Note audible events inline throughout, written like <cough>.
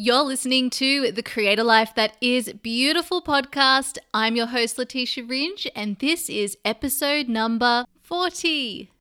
You're listening to the Create a Life That Is Beautiful podcast. I'm your host, Letitia Ringe, and this is episode number 40.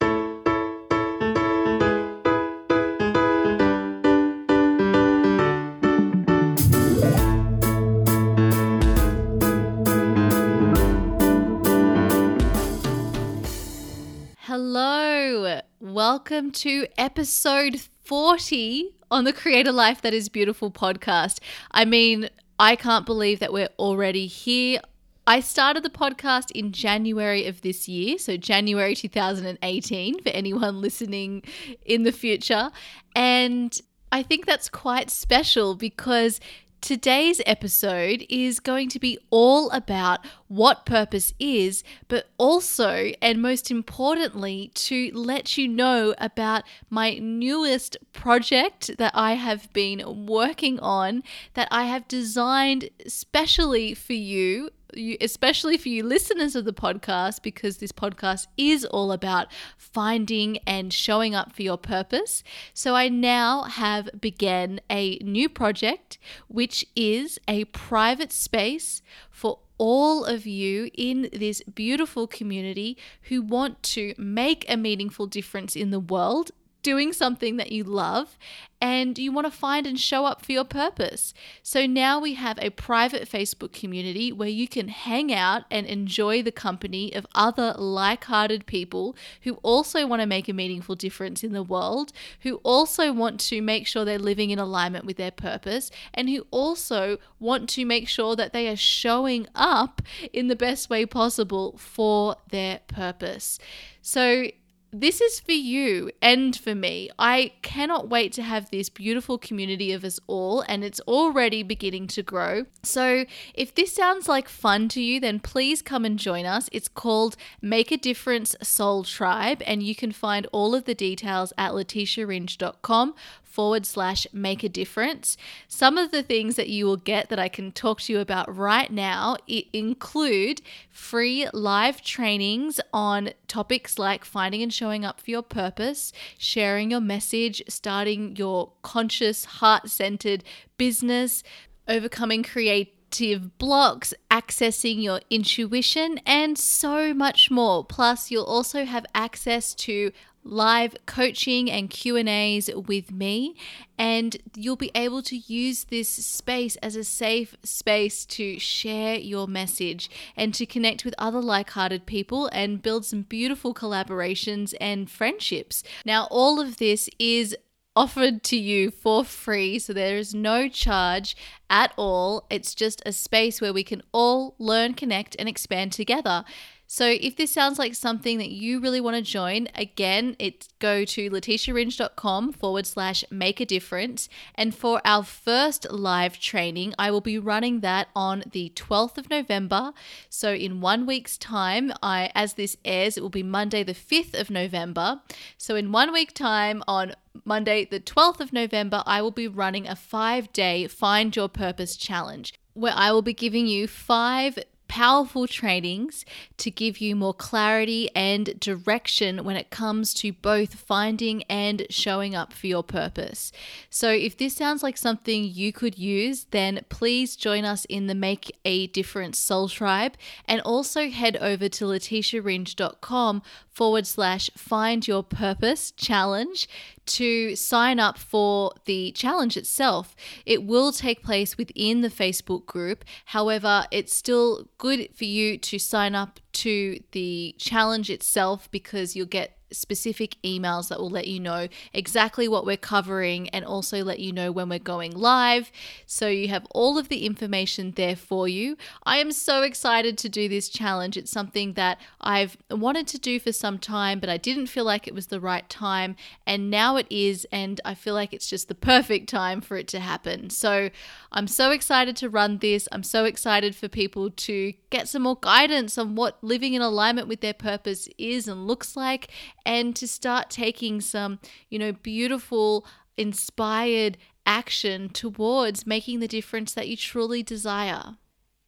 Hello, welcome to episode 40 on the Create a Life That Is Beautiful podcast. I mean, I can't believe that we're already here. I started the podcast in January of this year, so January 2018 for anyone listening in the future. And I think that's quite special because Today's episode is going to be all about what purpose is, but also, and most importantly, to let you know about my newest project that I have been working on that I have designed specially for you you, especially for you listeners of the podcast, because this podcast is all about finding and showing up for your purpose. So I now have began a new project, which is a private space for all of you in this beautiful community who want to make a meaningful difference in the world doing something that you love and you want to find and show up for your purpose. So now we have a private Facebook community where you can hang out and enjoy the company of other like hearted people who also want to make a meaningful difference in the world, who also want to make sure they're living in alignment with their purpose, and who also want to make sure that they are showing up in the best way possible for their purpose. So, this is for you and for me. I cannot wait to have this beautiful community of us all, and it's already beginning to grow. So, if this sounds like fun to you, then please come and join us. It's called Make a Difference Soul Tribe, and you can find all of the details at letitiaringe.com forward slash make a difference. Some of the things that you will get that I can talk to you about right now include free live trainings on topics like finding and showing up for your purpose, sharing your message, starting your conscious, heart centered business, overcoming creative blocks, accessing your intuition, and so much more. Plus, you'll also have access to live coaching and Q&As with me and you'll be able to use this space as a safe space to share your message and to connect with other like-hearted people and build some beautiful collaborations and friendships. Now all of this is offered to you for free. So there is no charge at all. It's just a space where we can all learn, connect, and expand together. So if this sounds like something that you really want to join, again, it's go to letitiaringe.com forward slash make a difference. And for our first live training, I will be running that on the 12th of November. So in one week's time, I as this airs, it will be Monday the 5th of November. So in one week time on Monday the 12th of November, I will be running a five day Find Your Purpose challenge where I will be giving you five powerful trainings to give you more clarity and direction when it comes to both finding and showing up for your purpose. So, if this sounds like something you could use, then please join us in the Make a Difference Soul Tribe and also head over to letitiaringe.com forward slash find your purpose challenge to sign up for the challenge itself. It will take place within the Facebook group. However, it's still good for you to sign up to the challenge itself because you'll get specific emails that will let you know exactly what we're covering and also let you know when we're going live. So you have all of the information there for you. I am so excited to do this challenge. It's something that I've wanted to do for some time, but I didn't feel like it was the right time. And now it is. And I feel like it's just the perfect time for it to happen. So I'm so excited to run this. I'm so excited for people to get some more guidance on what living in alignment with their purpose is and looks like and to start taking some, you know, beautiful, inspired action towards making the difference that you truly desire.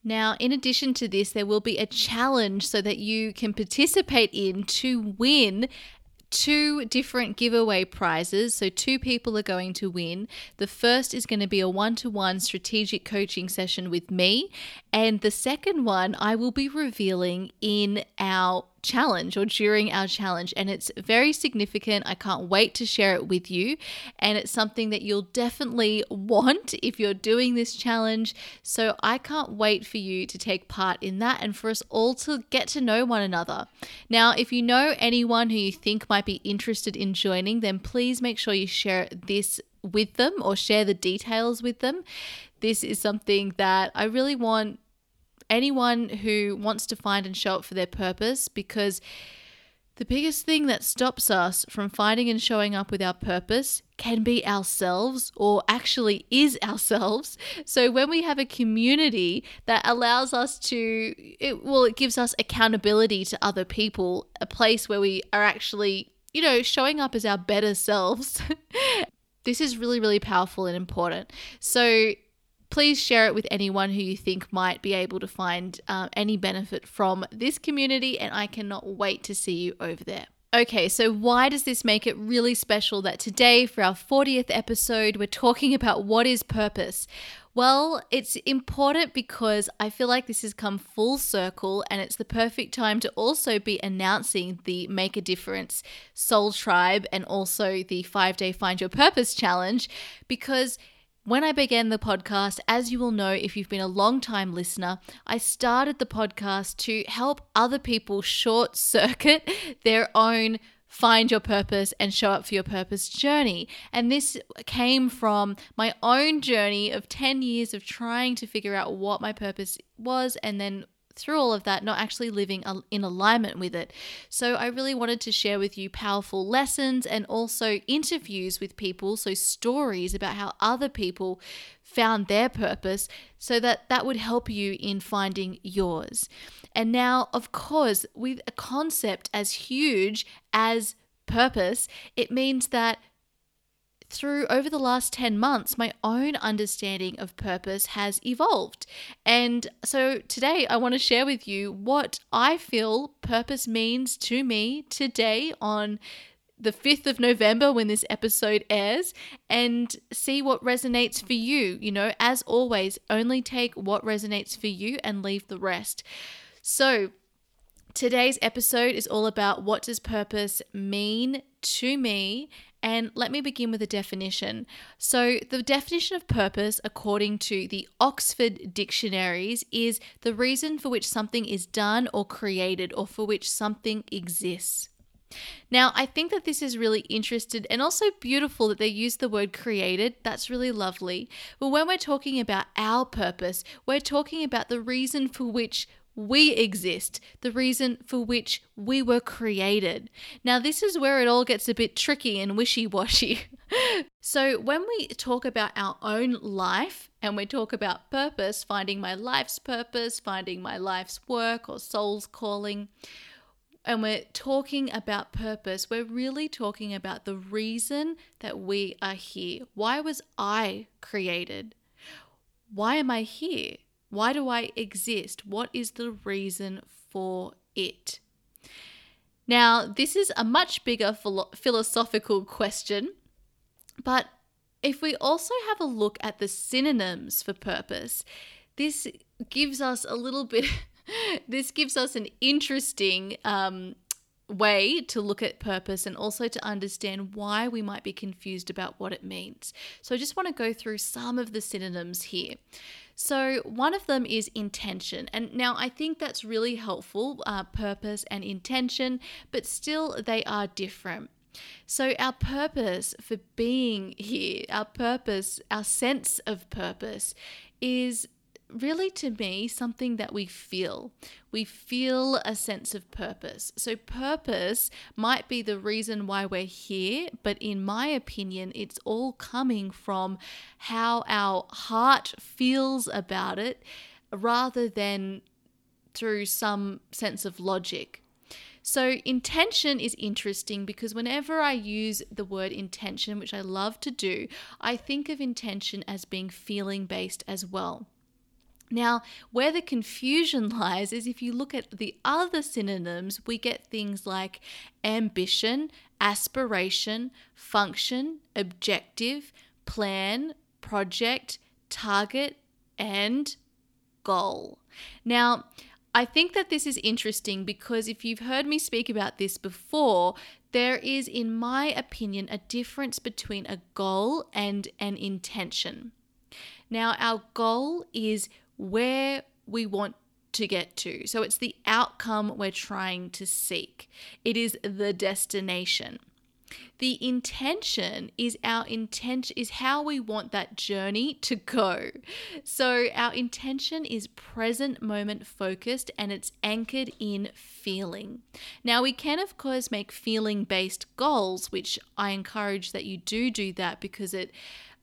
Now, in addition to this, there will be a challenge so that you can participate in to win two different giveaway prizes. So, two people are going to win. The first is going to be a one to one strategic coaching session with me. And the second one, I will be revealing in our challenge or during our challenge. And it's very significant. I can't wait to share it with you. And it's something that you'll definitely <laughs> want if you're doing this challenge. So I can't wait for you to take part in that and for us all to get to know one another. Now, if you know anyone who you think might be interested in joining, then please make sure you share this with them or share the details with them. This is something that I really want anyone who wants to find and show up for their purpose because the biggest thing that stops us from finding and showing up with our purpose can be ourselves or actually is <laughs> ourselves. So when we have a community that allows us to it well it gives us accountability to other people, a place where we are actually, you know, showing up as our better selves. <laughs> this is really really powerful and important. So please share it with anyone who you think might be able to find uh, any benefit from this community, and I cannot wait to see you over there. Okay, so why does this make it really special that today, for our 40th episode, we're talking about what is purpose? Well, it's important because I feel like this has come full circle and it's the perfect time to also be announcing the Make a Difference Soul Tribe and also the five day Find Your Purpose Challenge because when I began the podcast, as you will know if you've been a long time listener, I started the podcast to help other people short circuit <laughs> their own find your purpose and show up for your purpose journey. And this came from my own journey of 10 years of trying to figure out what my purpose was and then through all of that, not actually living in alignment with it. So, I really wanted to share with you powerful lessons and also interviews with people, so stories about how other people found their purpose so that that would help you in finding yours. And now, of course, with a concept as huge as purpose, it means that through over the last 10 months, my own understanding of purpose has evolved. And so today I want to share with you what I feel purpose means to me today on the 5th of November when this episode airs and see what resonates for you. You know, as always, only take what resonates for you and leave the rest. So, today's episode is all about what does purpose mean to me and let me begin with a definition. So, the definition of purpose, according to the Oxford dictionaries, is the reason for which something is done or created or for which something exists. Now, I think that this is really interesting and also beautiful that they use the word created. That's really lovely. But when we're talking about our purpose, we're talking about the reason for which we exist, the reason for which we were created. Now, this is where it all gets a bit tricky and wishy washy. <laughs> so, when we talk about our own life and we talk about purpose, finding my life's purpose, finding my life's work or soul's calling, and we're talking about purpose, we're really talking about the reason that we are here. Why was I created? Why am I here? Why do I exist? What is the reason for it? Now, this is a much bigger philo- philosophical question, but if we also have a look at the synonyms for purpose, this gives us a little bit, <laughs> this gives us an interesting um, way to look at purpose and also to understand why we might be confused about what it means. So I just want to go through some of the synonyms here. So, one of them is intention. And now I think that's really helpful uh, purpose and intention, but still they are different. So, our purpose for being here, our purpose, our sense of purpose is really to me something that we feel. We feel a sense of purpose. So, purpose might be the reason why we're here, but in my opinion, it's all coming from how our heart feels about it rather than through some sense of logic. So, intention is interesting because whenever I use the word intention, which I love to do, I think of intention as being feeling based as well. Now, where the confusion <laughs> lies is if you look at the other synonyms, we get things like ambition, aspiration, function, objective, plan, project, target, and goal. Now, I think that this is interesting because if you've heard me speak about this before, there is, in my opinion, a difference between a goal and an intention. Now, our goal is where we want to get to. So it's the outcome we're trying to seek, it is the destination. The intention is our intent is how we want that journey to go. So our intention is present moment focused and it's anchored in feeling. Now we can of course make feeling based goals, which I encourage that you do do that because it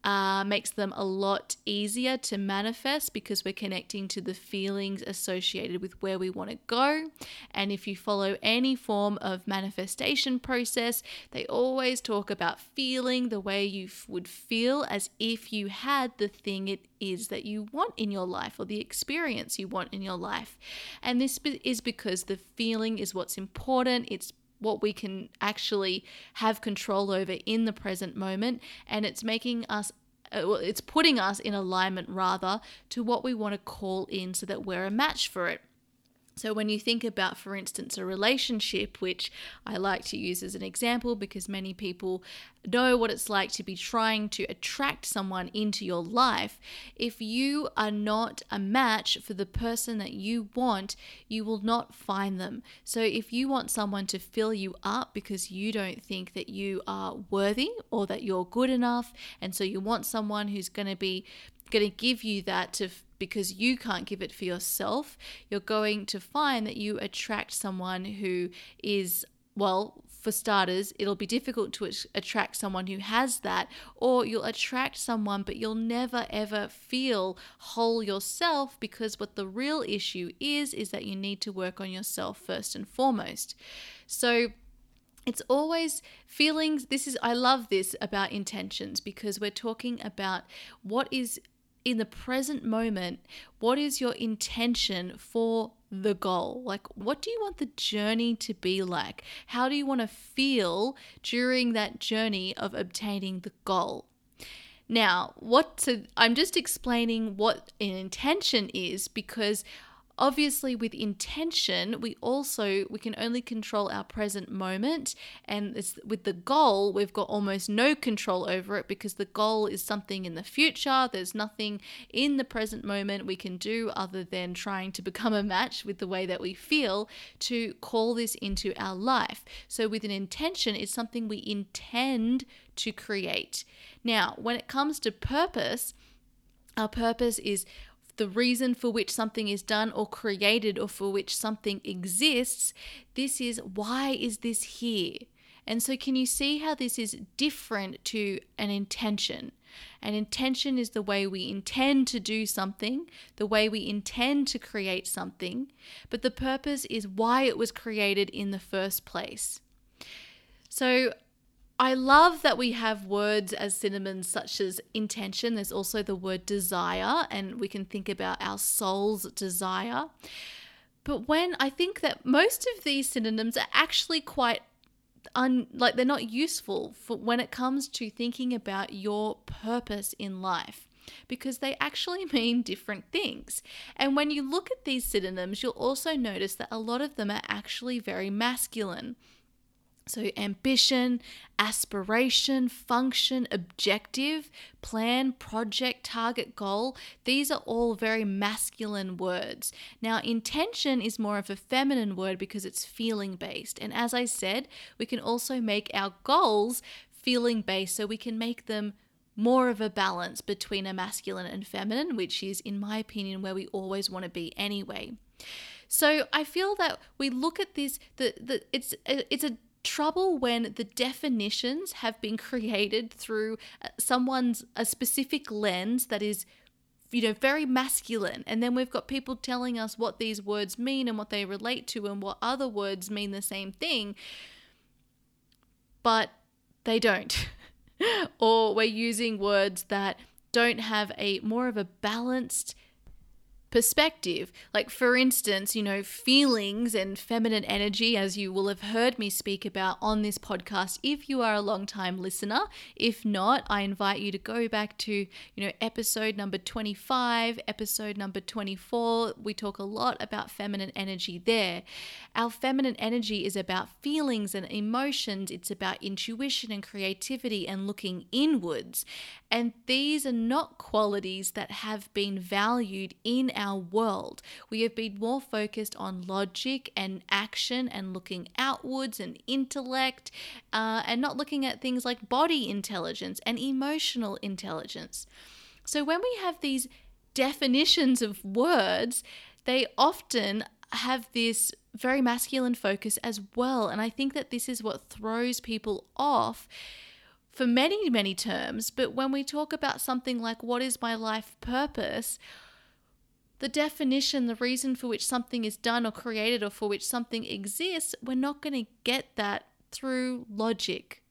uh, makes them a lot easier to manifest because we're connecting to the feelings associated with where we want to go. And if you follow any form of manifestation process, they always talk about feeling the way you would feel as if you had the thing it is that you want in your life or the experience you want in your life. And this is because the feeling is what's important. It's what we can actually have control over in the present moment and it's making us uh, it's putting us in alignment rather to what we want to call in so that we're a match for it. So, when you think about, for instance, a relationship, which I like to use as an example because many people know what it's like to be trying to attract someone into your life, if you are not a match for the person that you want, you will not find them. So, if you want someone to fill you up because you don't think that you are worthy or that you're good enough, and so you want someone who's going to be going to give you that to because you can't give it for yourself, you're going to find that you attract someone who is, well, for starters, it'll be difficult to attract someone who has that, or you'll attract someone, but you'll never ever feel whole yourself because what the real issue is, is that you need to work on yourself first and foremost. So, it's always feelings this is i love this about intentions because we're talking about what is in the present moment, what is your intention for the goal? Like, what do you want the journey to be like? How do you want to feel during that journey of obtaining the goal? Now, what to, I'm just explaining what an intention is because obviously with intention we also we can only control our present moment and with the goal we've got almost no control over it because the goal is something in the future. There's nothing in the present moment we can do other than trying to become a match with the way that we feel to call this into our life. So with an intention it's something we intend to create. Now when it comes to purpose our purpose is the reason for which something is done or created or for which something exists. This is why is this here? And so, can you see how this is different to an intention? An intention is the way we intend to do something, the way we intend to create something, but the purpose is why it was created in the first place. So, I love that we have words as synonyms such as intention. There's also the word desire, and we can think about our soul's desire. But when I think that most of these synonyms are actually quite un, like they're not useful for when it comes to thinking about your purpose in life because they actually <laughs> mean different things. And when you look at these synonyms, you'll also notice that a lot of them are actually very masculine. So, ambition, aspiration, function, objective, plan, project, target, goal, these are all very masculine words. Now, intention is more of a feminine word because it's feeling based. And as I said, we can also make our goals feeling based so we can make them more of a balance between a masculine and feminine, which is, in my opinion, where we always want to be anyway. So I feel that we look at this the, the it's it's a trouble when the definitions have been created through uh, someone's a specific lens that is you know very masculine. And then we've got people telling us what these words mean and what they relate to and what other words mean the same thing but they don't. <laughs> Or we're using words that don't have a more of a balanced perspective. Like, for instance, you know, feelings and feminine energy, as you will have heard me speak about on this podcast if you are a long time listener. If not, I invite you to go back to, you know, episode number 25, episode number 24. We talk a lot about feminine energy there. Our feminine energy is about feelings and emotions, it's about intuition and creativity and looking inwards. And these are not qualities that have been valued in our world. We have been more focused on logic and action and looking outwards and intellect uh, and not looking at things like body intelligence and emotional intelligence. So when we have these definitions of words, they often have this very masculine focus as well. And I think that this is what throws people off for many, many terms. But when we talk about something like what is my life purpose, the definition, the reason for which something is done or created or for which something exists, we're not going to get that through logic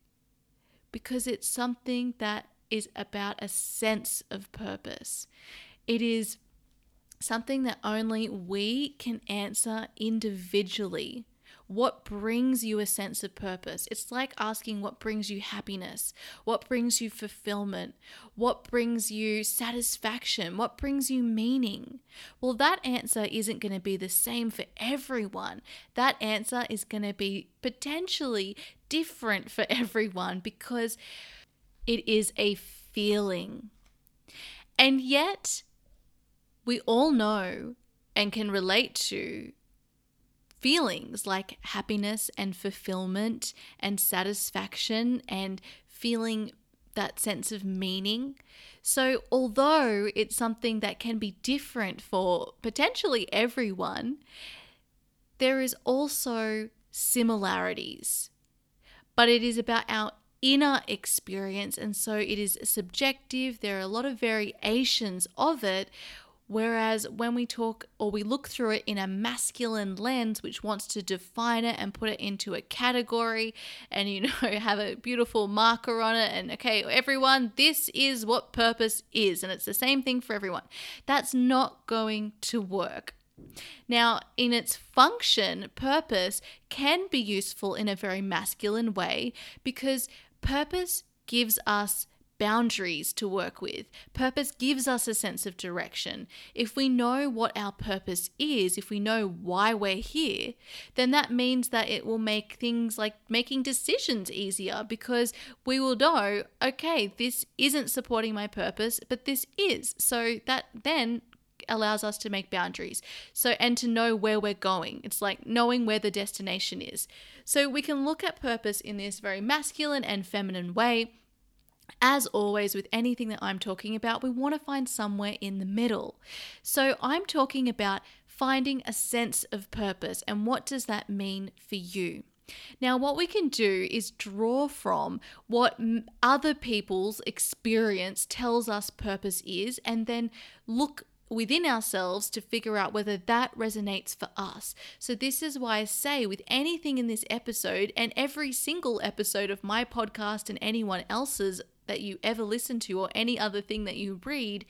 because it's something that is about a sense of purpose. It is something that only we can answer individually. What brings you a sense of purpose? It's like asking what brings you happiness, what brings you fulfillment, what brings you satisfaction, what brings you meaning. Well, that answer isn't going to be the same for everyone. That answer is going to be potentially different for <laughs> everyone because it is a feeling. And yet, we all know and can relate to feelings like happiness and fulfillment and satisfaction and feeling that sense of meaning. So, although it's something that can be different for potentially everyone, there is also similarities. But it is about our inner experience, and so it is subjective. There are a lot of variations of it, Whereas when we talk or we look through it in a masculine lens, which wants to define it and put it into a category and, you <laughs> know, have a beautiful marker on it and, okay, everyone, this is what purpose is. And it's the same thing for everyone. That's not going to work. Now, in its function, purpose can be useful in a very masculine way because purpose gives us boundaries to work with. Purpose gives us a sense of direction. If we know what our purpose is, if we know why we're here, then that means that it will make things like making decisions easier because we will know, okay, this isn't supporting my purpose, but this is. So that then allows us to make boundaries. So, and to know where we're going. It's like knowing where the destination is. So, we can look at purpose in this very masculine and feminine way as always, with anything that I'm talking about, we want to find somewhere in the middle. So, I'm talking about finding a sense of purpose, and what does that mean for you? Now, what we can do is draw from what other people's experience tells us purpose is, and then look within ourselves to figure out whether that resonates for us. So, this is why I say with anything in this episode and every single episode of my podcast and anyone else's that you ever listen to or any other thing that you read,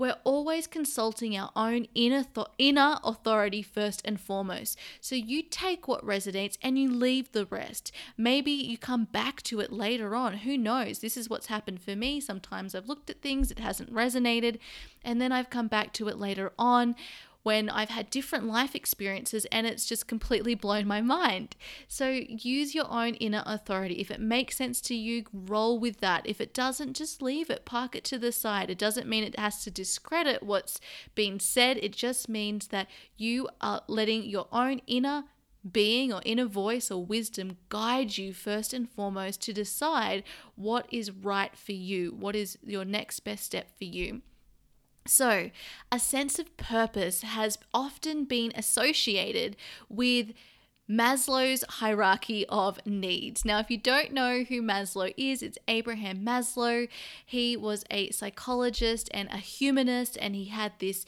we're always consulting our own inner th- inner authority first and foremost. So you take what resonates and you leave the rest. Maybe you come back to it later on. Who knows? This is what's happened for me. Sometimes I've looked at things, it hasn't resonated, and then I've come back to it later on when I've had different life experiences and it's just completely blown my mind. So use your own inner authority. If it makes sense to you, roll with that. If it doesn't, just leave it, park it to the side. It doesn't mean it has to discredit what's been said, it just means that you are letting your own inner being or inner voice or wisdom guide you first and foremost to decide what is right for you, what is your next best step for you. So, a sense of purpose has often been associated with Maslow's hierarchy of needs. Now, if you don't know who Maslow is, it's Abraham Maslow. He was a psychologist and a humanist, and he had this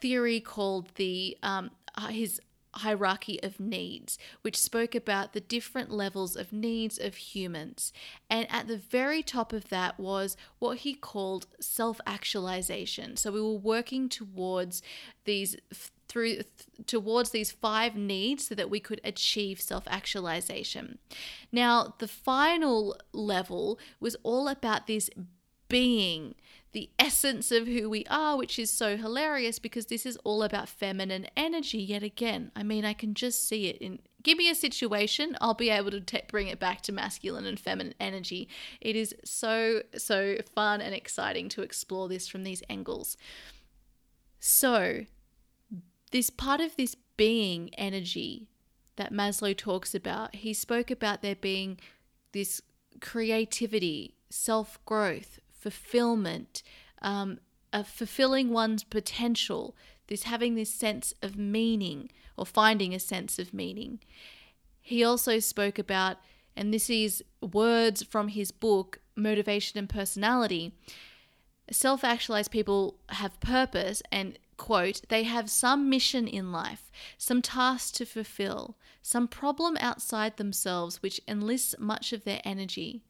theory called the um, uh, his hierarchy of needs, which spoke about the different levels of needs of humans. And at the very top of that was what he called self actualization. So we were working towards these through towards these five needs so that we could achieve self-actualization. Now, the final level was all about this being the essence of who we are, which is so hilarious because this is all about feminine energy yet again. I mean, I can just see it in give me a situation, I'll be able to bring it back to masculine and feminine energy. It is so so fun and exciting to explore this from these angles. So, this part of this being energy that Maslow talks about, he spoke about there being this creativity, self growth, fulfillment, um, of fulfilling one's potential, this having this sense of meaning or finding a sense of meaning. He also spoke about, and this is words from his book, Motivation and Personality. Self actualized people have purpose and quote, they have some mission in life, some task to fulfill, some problem outside themselves which enlists much of their energy.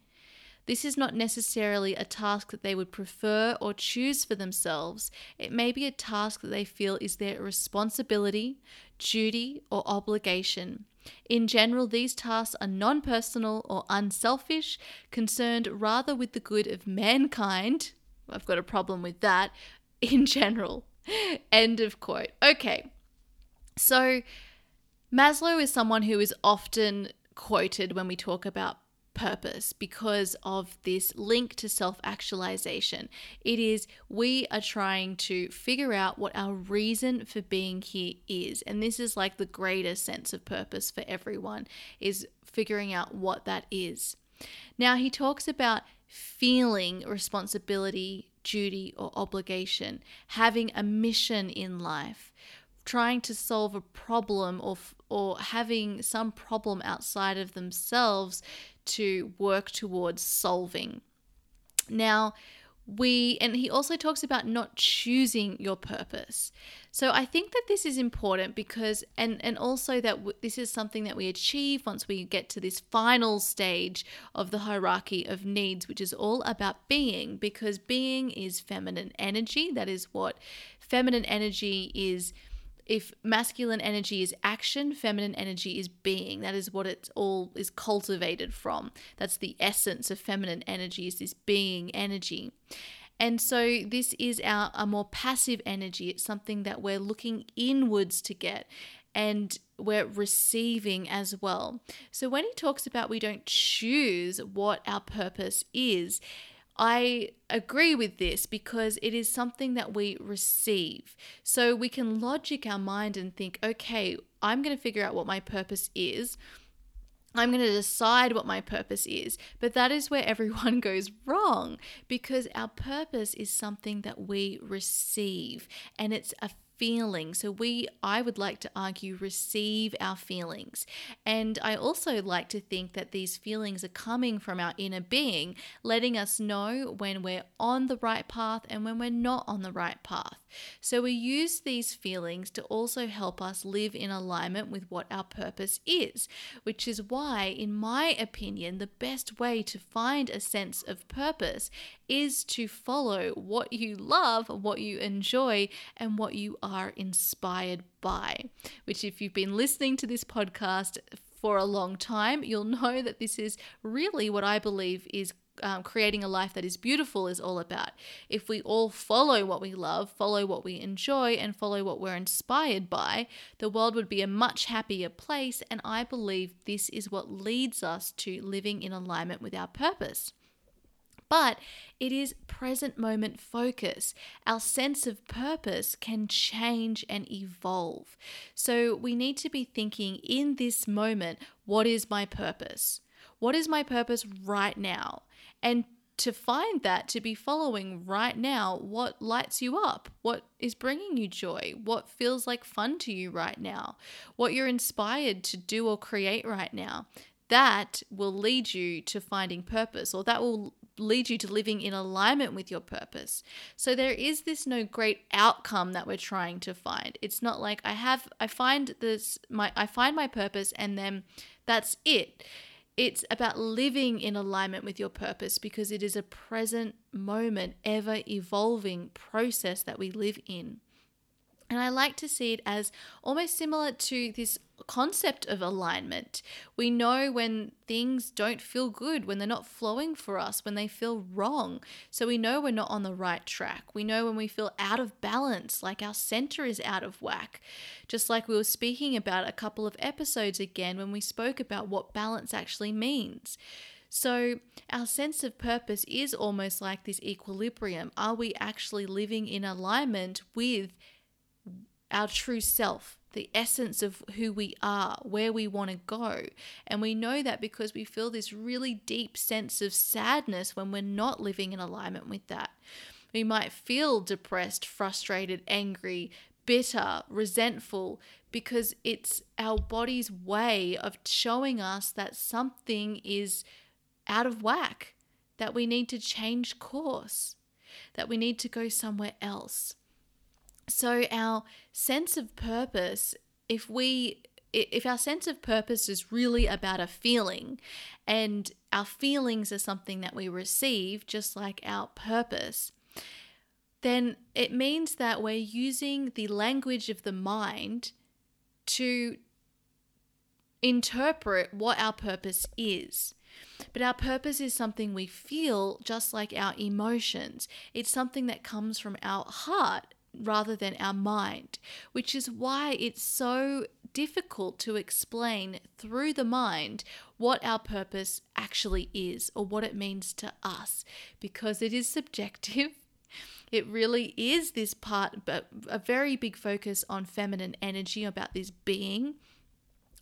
This is not necessarily a task that they would prefer or choose for themselves. It may be a task that they feel is their responsibility, duty, or obligation. In general, these tasks are non personal or unselfish, concerned rather with the good of mankind. I've got a problem with that <laughs> in general. End of quote. Okay. So Maslow is someone who is often quoted when we talk about purpose because of this link to self actualization. It is we are trying to figure out what our reason for being here is. And this is like the greatest sense of purpose for everyone is figuring out what that is. Now, he talks about feeling responsibility duty, or obligation, having a mission in life, trying to solve a problem or or having some problem outside of themselves to work towards solving. Now, we and he also talks about not choosing your purpose so i think that this is important because and and also that w- this is something that we achieve once we get to this final stage of the hierarchy of needs which is all about being because being is feminine energy that is what feminine energy is if masculine energy is action, feminine energy is being. That is what it all is cultivated from. That's the essence of feminine energy is this being energy. And so this is our a more passive energy. It's something that we're looking inwards to get and we're receiving as well. So when he talks about we don't choose what our purpose is, I agree with this because it is something that we receive. So we can logic our mind and think, okay, I'm going to figure out what my purpose is. I'm going to decide what my purpose is. But that is where <laughs> everyone goes wrong because our purpose is something that we receive and it's a feeling. So we I would like to argue receive our feelings. And I also like to think that these feelings are coming from our inner being, letting us know when we're on the right path and when we're not on the right path. So we use these feelings to also help us live in alignment with what our purpose is, which is why in my opinion the best way to find a sense of purpose is to follow what you love, what you enjoy, and what you are inspired by. Which, if you've been listening to this podcast for a long time, you'll know that this is really what I believe is um, creating a life that is beautiful is all about. If we all follow what we love, follow what we enjoy, and follow what we're inspired by, the world would be a much happier place. And I believe this is what leads us to living in alignment with our purpose but it is present moment focus. Our sense of purpose can change and evolve. So we need to be thinking in this moment what is my purpose? What is my purpose right now? And to find that, to be following right now what lights you up, what is bringing you joy, what feels like fun to you right now, what you're inspired to do or create right now. That will lead you to finding purpose, or that will lead you to living in alignment with your purpose. So there is this no great outcome that we're trying to find. It's not like I have I find this my I find my purpose and then that's it. It's about living in alignment with your purpose because it is a present moment, ever evolving process that we live in. And I like to see it as almost similar to this concept of alignment. We know when things don't feel good, when they're not flowing for us, when they feel wrong. So we know we're not on the right track. We know when we feel out of balance, like our center is out of whack. Just like we were speaking about a couple of episodes again when we spoke about what balance actually means. So, our sense of purpose is almost like this equilibrium. Are we actually living in alignment with our true self, the essence of who we are, where we want to go. And we know that because we feel this really deep sense of sadness when we're not living in alignment with that. We might feel depressed, frustrated, angry, bitter, resentful, because it's our body's way of showing us that something is out of whack, that we need to change course, that we need to go somewhere else. So, our sense of purpose, if we if our sense of purpose is really about a feeling and our feelings are something that we receive, just like our purpose, then it means that we're using the language of the mind to interpret what our purpose is. But our purpose is something we feel just like our emotions. It's something that comes from our heart rather than our mind, which is why it's so difficult to explain through the mind what our purpose actually is or what it means to us because it is subjective. <laughs> It really is this part, but a very big focus on feminine energy about this being,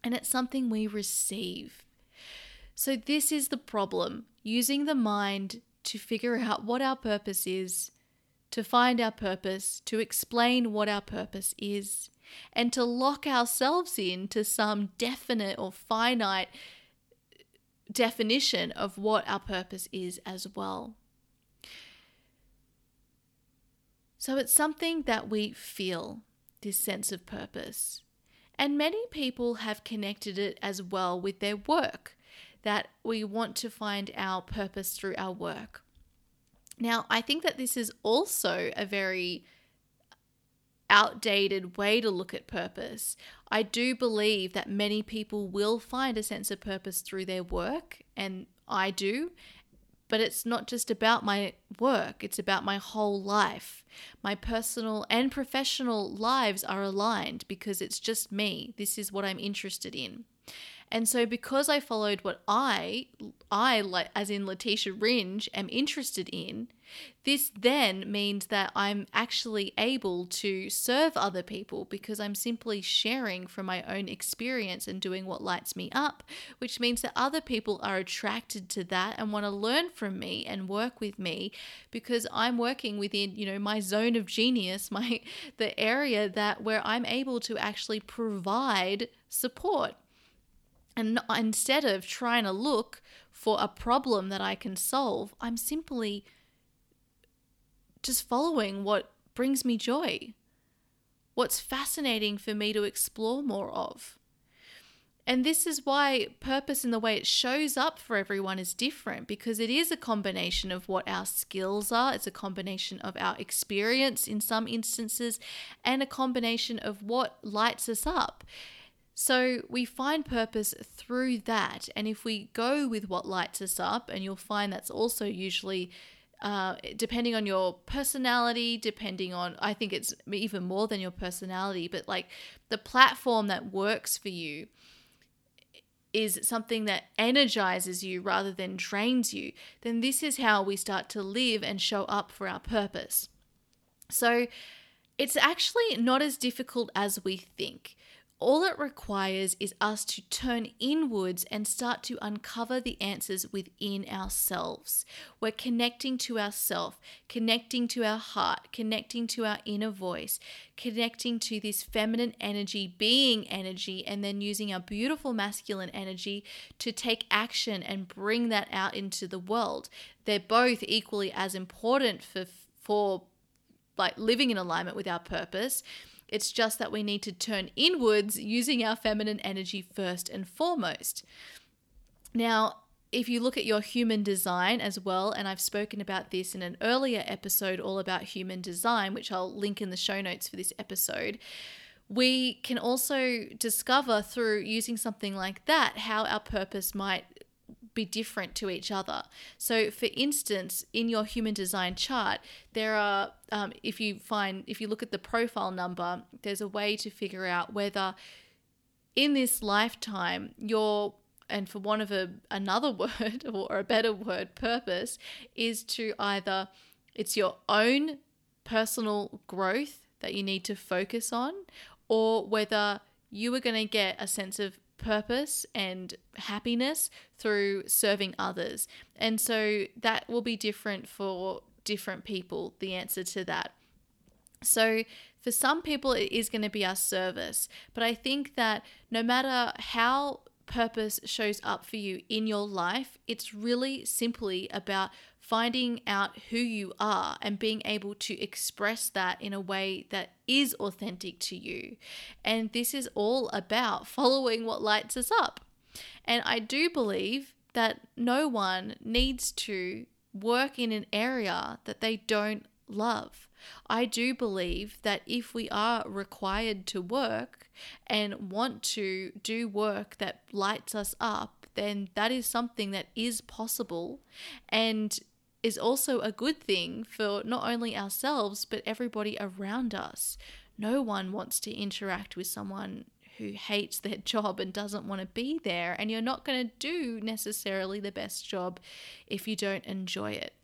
and it's something we receive. So, this is the problem using the mind to figure out what our purpose is to find our purpose, to explain what our purpose is, and to lock ourselves into some definite or finite definition of what our purpose is as well. So it's something that we feel, this sense of purpose. And many people have connected it as well with their work, that we want to find our purpose through our work. Now, I think that this is also a very outdated way to look at purpose. I do believe that many people will find a sense of purpose through their work, and I do. But it's not just about my work, it's about my whole life. My personal and professional lives are aligned because it's just me. This is what I'm interested in. And so because I followed what I I as in Letitia Ringe am interested in, this then means that I'm actually able to serve other people because I'm simply sharing from my own experience and doing what lights me up, which means that other people are attracted to that and want to learn from me and work with me because I'm working within, you know, my zone of genius, <laughs> my the area that where I'm able to actually provide support and instead of trying to look for a problem that I can solve, I'm simply just following what brings me joy, what's fascinating for me to explore more of. And this is why purpose and the way it shows up for everyone is different because it is a combination of what our skills are, it's a combination of our experience in some instances, and a combination of what lights us up. So we find purpose through that. And if we go with what lights us up, and you'll find that's also usually uh, depending on your personality, depending on, I think it's even more than your personality, but like the platform that works for you is something that energizes you rather than drains you, then this is how we start to live and show up for our purpose. So it's actually not as difficult as we think all it requires is us to turn inwards and start to uncover the answers within ourselves. We're connecting to ourself, connecting to our heart, connecting to our inner voice, connecting to this feminine energy, being energy, and then using our beautiful masculine energy to take action and bring that out into the world. They're both equally as important for for like living in alignment with our purpose it's just that we need to turn inwards using our feminine energy first and foremost. Now, if you look at your human design as well, and I've spoken about this in an earlier episode all about human design, which I'll link in the show notes for this episode, we can also discover through using something like that how our purpose might be different to each other. So, for instance, in your human design chart, there are, um, if you find, if you look at the profile number, there's a way to figure out whether in this lifetime your and for one of a another <laughs> word or a better word purpose is to either it's your own personal growth that you need to focus on or whether you are going to get a sense of purpose and happiness through serving others. And so that will be different for different people, the answer to that. So, for some people, it is going to be our service. But I think that no matter how purpose shows up for you in your life, it's really simply about finding out who you are and being able to express that in a way that is authentic to you. And this is all about <laughs> following what lights us up. And I do believe that no one needs to work in an area that they don't love. I do believe that if we are required to work and want to do work that lights us up, then that is something that is possible and is also a good thing for not only ourselves but everybody around us. No one wants to interact with someone who hates their <laughs> job and doesn't want to be there, and you're not going to do necessarily the best job if you don't enjoy it.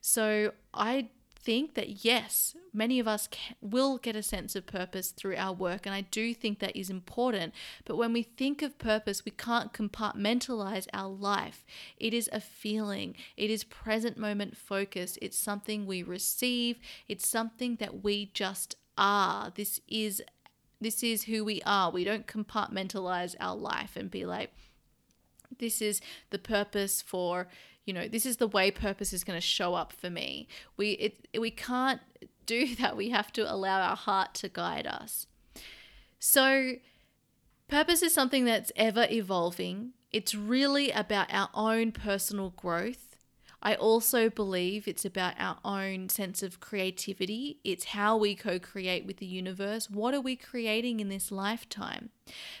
So, I think that yes, many of us can, will get a sense of purpose through our work, and I do think that is important. But when we think of purpose, we can't compartmentalize our life. It is a feeling, it is present moment focus, it's something we receive, it's something that we just are. This is this is who we are. We don't compartmentalize our life and be like, this is the purpose for you know this is the way purpose is going to show up for me we it we can't do <laughs> that we have to allow our heart to guide us so purpose is something that's ever evolving it's really about our own personal growth I also believe it's about our own sense of creativity. It's how we co create with the universe. What are we creating in this lifetime?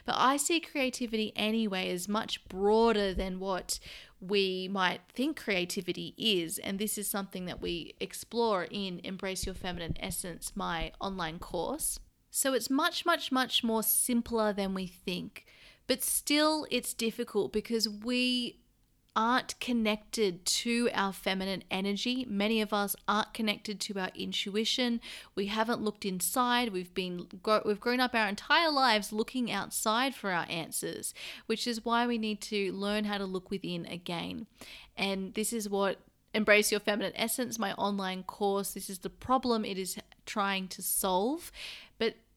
But I see creativity anyway as much broader than what we might think creativity is. And this is something that we explore in Embrace Your Feminine Essence, my online course. So it's much, much, much more simpler than we think. But still, it's difficult because we aren't connected to our feminine energy. Many of us aren't connected to our intuition. We haven't looked inside. We've been we've grown up our entire lives looking outside for our answers, which is why we need to learn how to look within again. And this is what Embrace Your Feminine Essence, my online course. This is the problem it is trying to solve.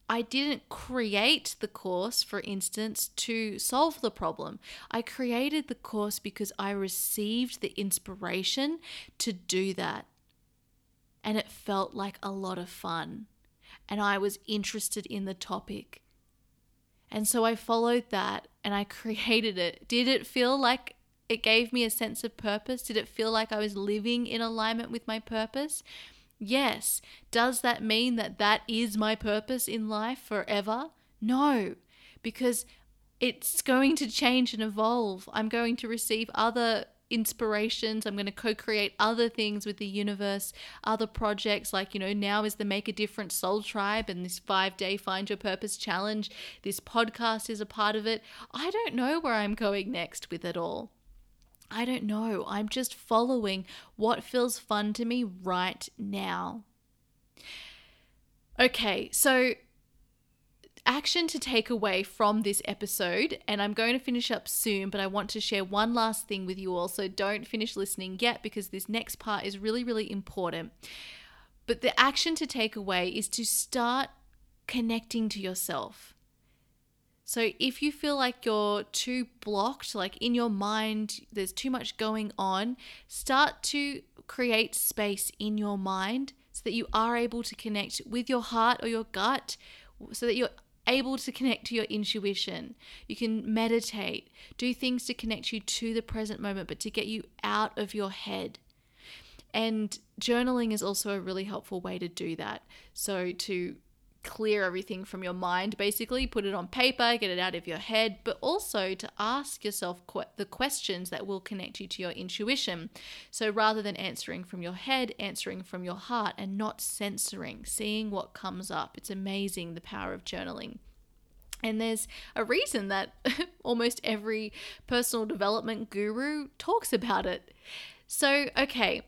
I didn't create the course, for instance, to solve the problem. I created the course because I received the inspiration to do that. And it felt like a lot of fun. And I was interested in the topic. And so I followed that and I <laughs> created it. Did it feel like it gave me a sense of purpose? Did it feel like I was living in alignment with my purpose? Yes. Does that mean that that is my purpose in life forever? No, because it's going to change and evolve. I'm going to receive other inspirations. I'm going to co create other things with the universe, other projects like, you know, now is the Make a Difference Soul Tribe and this five day Find Your Purpose challenge. This podcast is a part of it. I don't know where I'm going next with it all. I don't know. I'm just following what feels fun to me right now. Okay, so action to take away from this episode, and I'm going to finish up soon, but I want to share one last thing with you all. So don't finish listening yet because this next part is really, really important. But the action to take away is to start connecting to yourself. So if you feel like you're too blocked, like in your mind, there's too much going on, start to create space in your mind so that you are able to connect with your heart or your gut, so that you're able to connect to your intuition. You can meditate, do things to connect you to the present moment, but to get you out of your head. And journaling is also a really helpful way to do that. So, to clear everything from your mind, basically, put it on paper, get it out of your head, but also to ask yourself qu- the questions that will connect you to your intuition. So rather than answering from your head, answering from your heart and not censoring, seeing what comes up. It's amazing the power of journaling. And there's a reason that <laughs> almost every personal development guru talks about it. So, okay,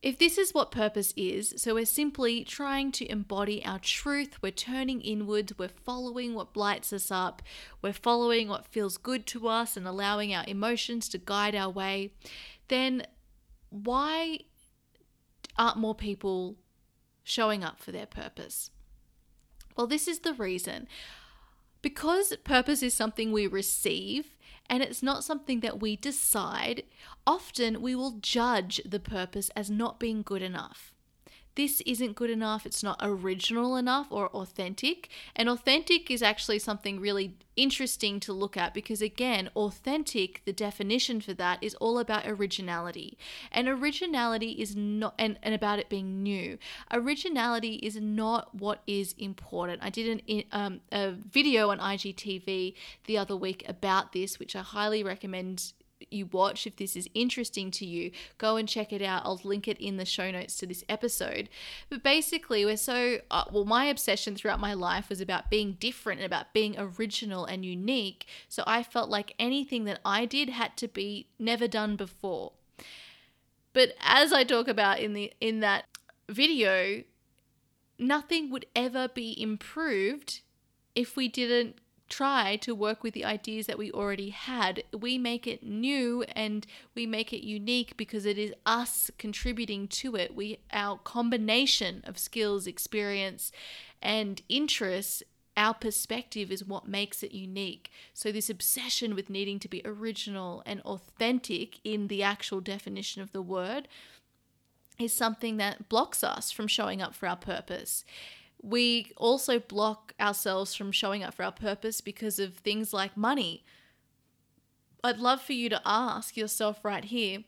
if this is what purpose is, so we're simply trying to embody our truth, we're turning inwards, we're following what lights us up, we're following what feels good to us and allowing our emotions to guide our way, then why aren't more people showing up for their purpose? Well, this is the reason. Because purpose is something we receive, and it's not something that we decide, often we will judge the purpose as not being good enough this isn't good enough, it's not original enough or authentic. And authentic is actually something really interesting to look at because, again, authentic, the definition for that is all about originality. And originality is not, and, and about it being new. Originality is not what is important. I did an, um, a video on IGTV the other week about this, which I highly recommend you watch, if this is interesting to you, go and check it out. I'll link it in the show notes to this episode. But basically, we're so, uh, well, my obsession throughout my life was about being different and about being original and unique. So I felt like anything that I did had to be never done before. But as I talk about in the in that video, nothing would ever be improved if we didn't try to work with the ideas that we already had. We make it new and we make it unique because it is us contributing to it. We our combination of skills, experience, and interests our perspective is what makes it unique. So, this obsession with needing to be original and authentic in the actual definition of the word is something that blocks us from showing up for our purpose we also block ourselves from showing up for our purpose because of things like money. I'd love for you to ask yourself right here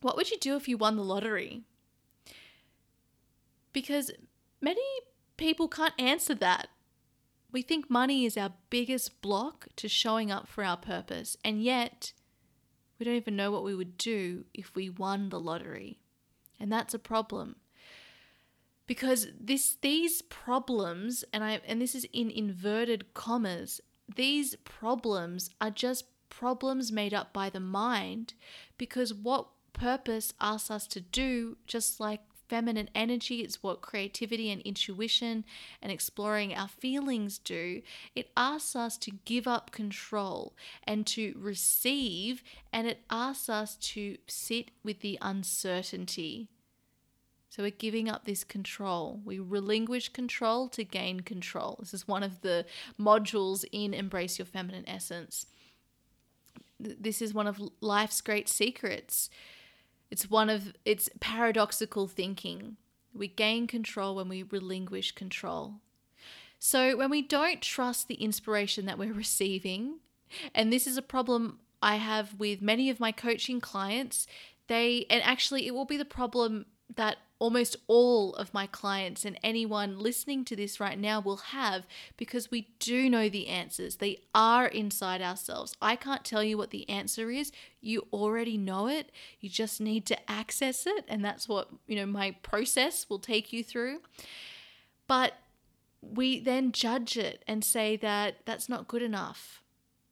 what would you do if you won the lottery? Because many people can't answer that. We think money is our biggest block to showing up for our purpose, and yet we don't even know what we would do if we won the lottery. And that's a problem because this these problems and I and this is in inverted commas these problems are just problems made up by the mind because what purpose asks us to do just like feminine energy it's what creativity and intuition and exploring our feelings do it asks us to give up control and to receive and it asks us to sit with the uncertainty so we're giving up this control. We relinquish control to gain control. This is one of the modules in Embrace Your Feminine Essence. This is one of life's great secrets. It's one of it's paradoxical thinking. We gain control when we relinquish control. So when we don't trust the inspiration that we're <laughs> receiving, and this is a problem I have with many of my coaching clients, they and actually it will be the problem that almost all of my clients and anyone listening to this right now will have because we do know the answers. They are inside ourselves. I can't tell you what the answer is. You already know it. You just need to access it and that's what, you know, my process will take you through. But we then judge it and say that that's not good enough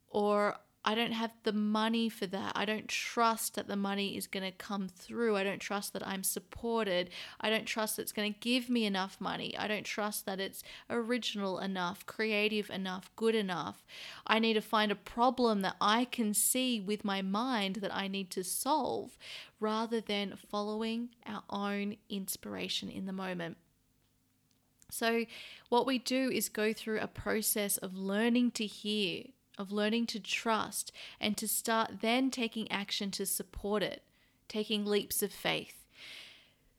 or I don't have the money for that. I don't trust that the money is going to come through. I don't trust that I'm supported. I don't trust that it's going to give me enough money. I don't trust that it's original enough, creative enough, good enough. I need to find a problem that I can see with my mind that I need to solve rather than following our own inspiration in the moment. So, what we do is go through a process of learning to hear, of learning to trust, and to start then taking action to support it, taking leaps of faith.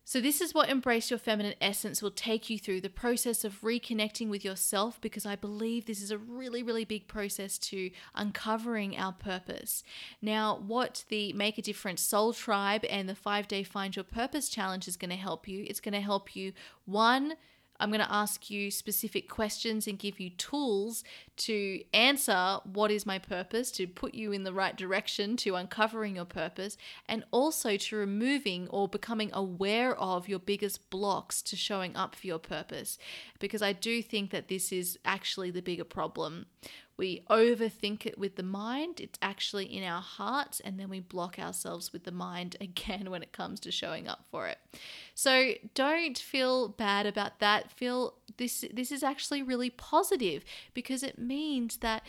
So, this is what Embrace Your Feminine Essence will take you through the process of reconnecting with yourself because I believe this is a really, really big process to uncovering our purpose. Now, what the Make a Difference Soul Tribe and the five day Find Your Purpose Challenge is going to help you, it's going to help you, one, I'm going to ask you specific questions and give you tools to answer what is my purpose, to put you in the right direction to uncovering your purpose, and also to removing or becoming aware of your biggest blocks to showing up for your purpose. Because I do think that this is actually the bigger problem we overthink it with the mind, it's actually in our hearts, and then we block ourselves with the mind <laughs> again when it comes to showing up for it. So don't feel bad about that. Feel this this is actually really positive because it means that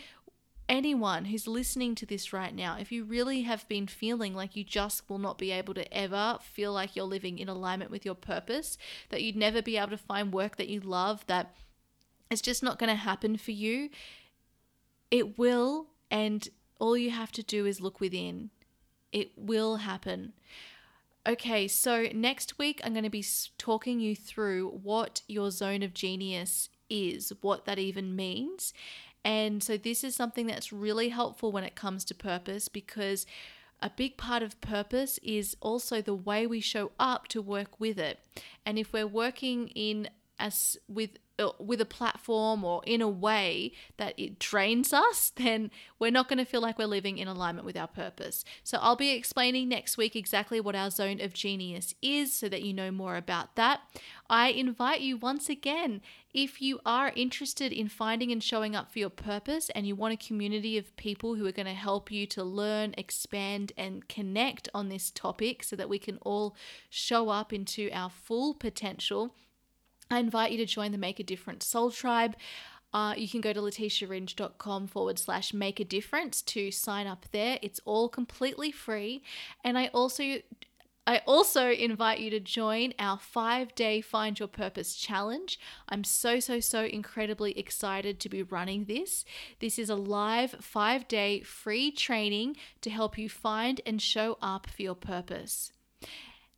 anyone who's listening to this right now, if you really have been feeling like you just will not be able to ever feel like you're living in alignment with your purpose, that you'd never be able to find work that you love, that it's just not going to happen for you, it will, and all you have to do is look within. It will happen. Okay, so next week I'm going to be talking you through what your zone of genius is, what that even means. And so this is something that's really helpful when it comes to purpose because a big part of purpose is also the way we show up to work with it. And if we're working in as with Uh, with a platform or in a way that it drains us, <laughs> then we're not going to feel like we're living in alignment with our purpose. So, I'll be explaining next week exactly what our zone of genius is so that you know more about that. I invite you once again, if you are interested in finding and showing up for your purpose and you want a community of people who are going to help you to learn, expand, and connect on this topic so that we can all show up into our full potential I invite you to join the Make a Difference Soul Tribe. Uh, you can go to letitiaringe.com forward slash make a difference to sign up there. It's all completely free. And I also I also invite you to join our five day Find Your Purpose challenge. I'm so, so, so incredibly excited to be running this. This is a live five day free training to help you find and show up for your purpose.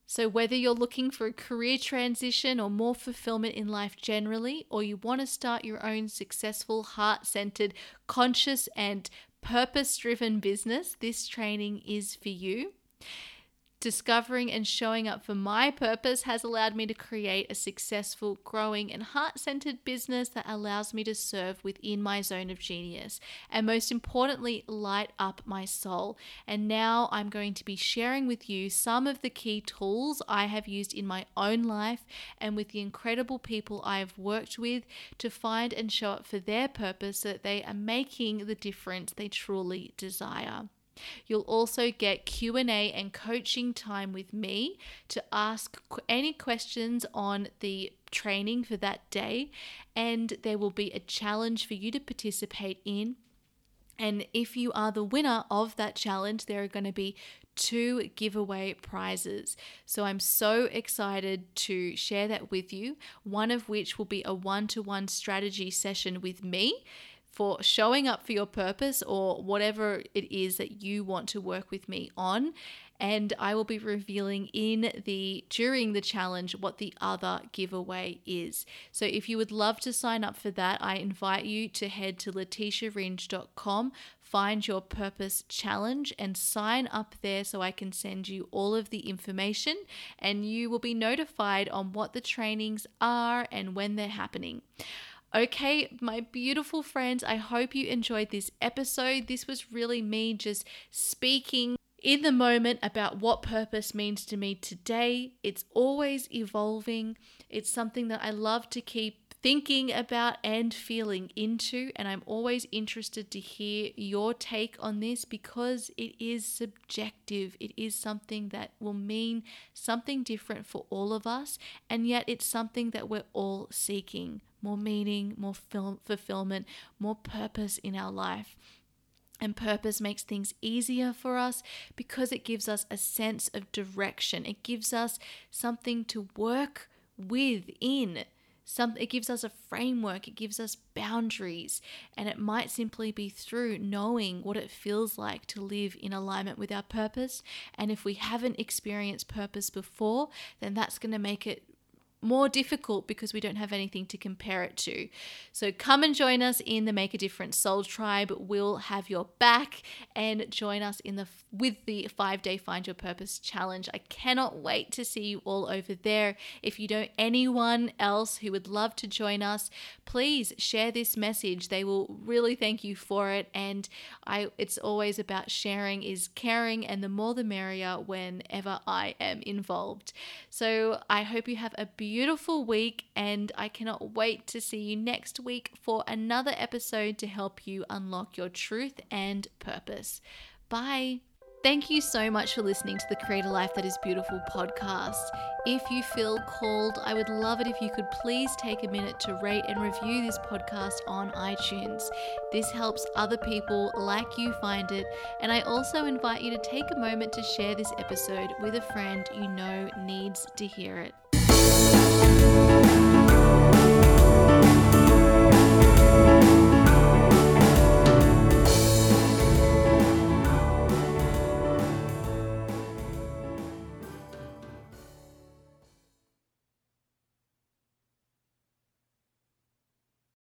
So, whether you're looking for a career transition or more fulfillment in life generally, or you want to start your own successful, heart centered, conscious, and purpose driven business, this training is for you. Discovering and showing up for my purpose has allowed me to create a successful, growing, and heart centered business that allows me to serve within my zone of genius and, most importantly, light up my soul. And now I'm going to be sharing with you some of the key tools I have used in my own life and with the incredible people I have worked with to find and show up for their purpose so that they are making the difference they truly desire. You'll also get Q&A and coaching time with me to ask any questions on the training for that day and there will be a challenge for you to participate in. And if you are the winner of that challenge, there are going to be two giveaway prizes. So I'm so excited to share that with you, one of which will be a one to one strategy session with me for showing up for your purpose or whatever it is that you want to work with me on and I will be revealing in the during the challenge what the other giveaway is. So if you would love to sign up for that, I invite you to head to letitiaringe.com, find your purpose challenge and sign up there so I can send you all of the information and you will be notified on what the trainings are and when they're happening. Okay, my beautiful friends, I hope you enjoyed this episode. This was really me just speaking in the moment about what purpose means to me today. It's always evolving, it's something that I love to keep thinking about and feeling into. And I'm always interested to hear your take on this because it is subjective. It is something that will mean something different for all of us. And yet it's something that we're all seeking more meaning, more fulfillment, more purpose in our life. And purpose makes things easier for us because it gives us a sense of direction. It gives us something to work within some it gives us a framework it gives us boundaries and it might simply be through knowing what it feels like to live in alignment with our purpose and if we haven't experienced purpose before then that's going to make it more difficult because we don't have anything to compare it to. So come and join us in the Make a Difference Soul Tribe. We'll have your back and join us in the with the 5-day Find Your Purpose challenge. I cannot wait to see you all over there. If you know anyone else who would love to join us, please share this message. They will really thank you for it and I it's always about sharing is caring and the more the merrier whenever I am involved. So I hope you have a beautiful beautiful week, and I cannot wait to see you next week for another episode to help you unlock your truth and purpose. Bye. Thank you so much for listening to the Create a Life That Is Beautiful podcast. If you feel called, I would love it if you could please take a minute to rate and review this podcast on iTunes. This helps other people like you find it, and I also invite you to take a moment to share this episode with a friend you know needs to hear it.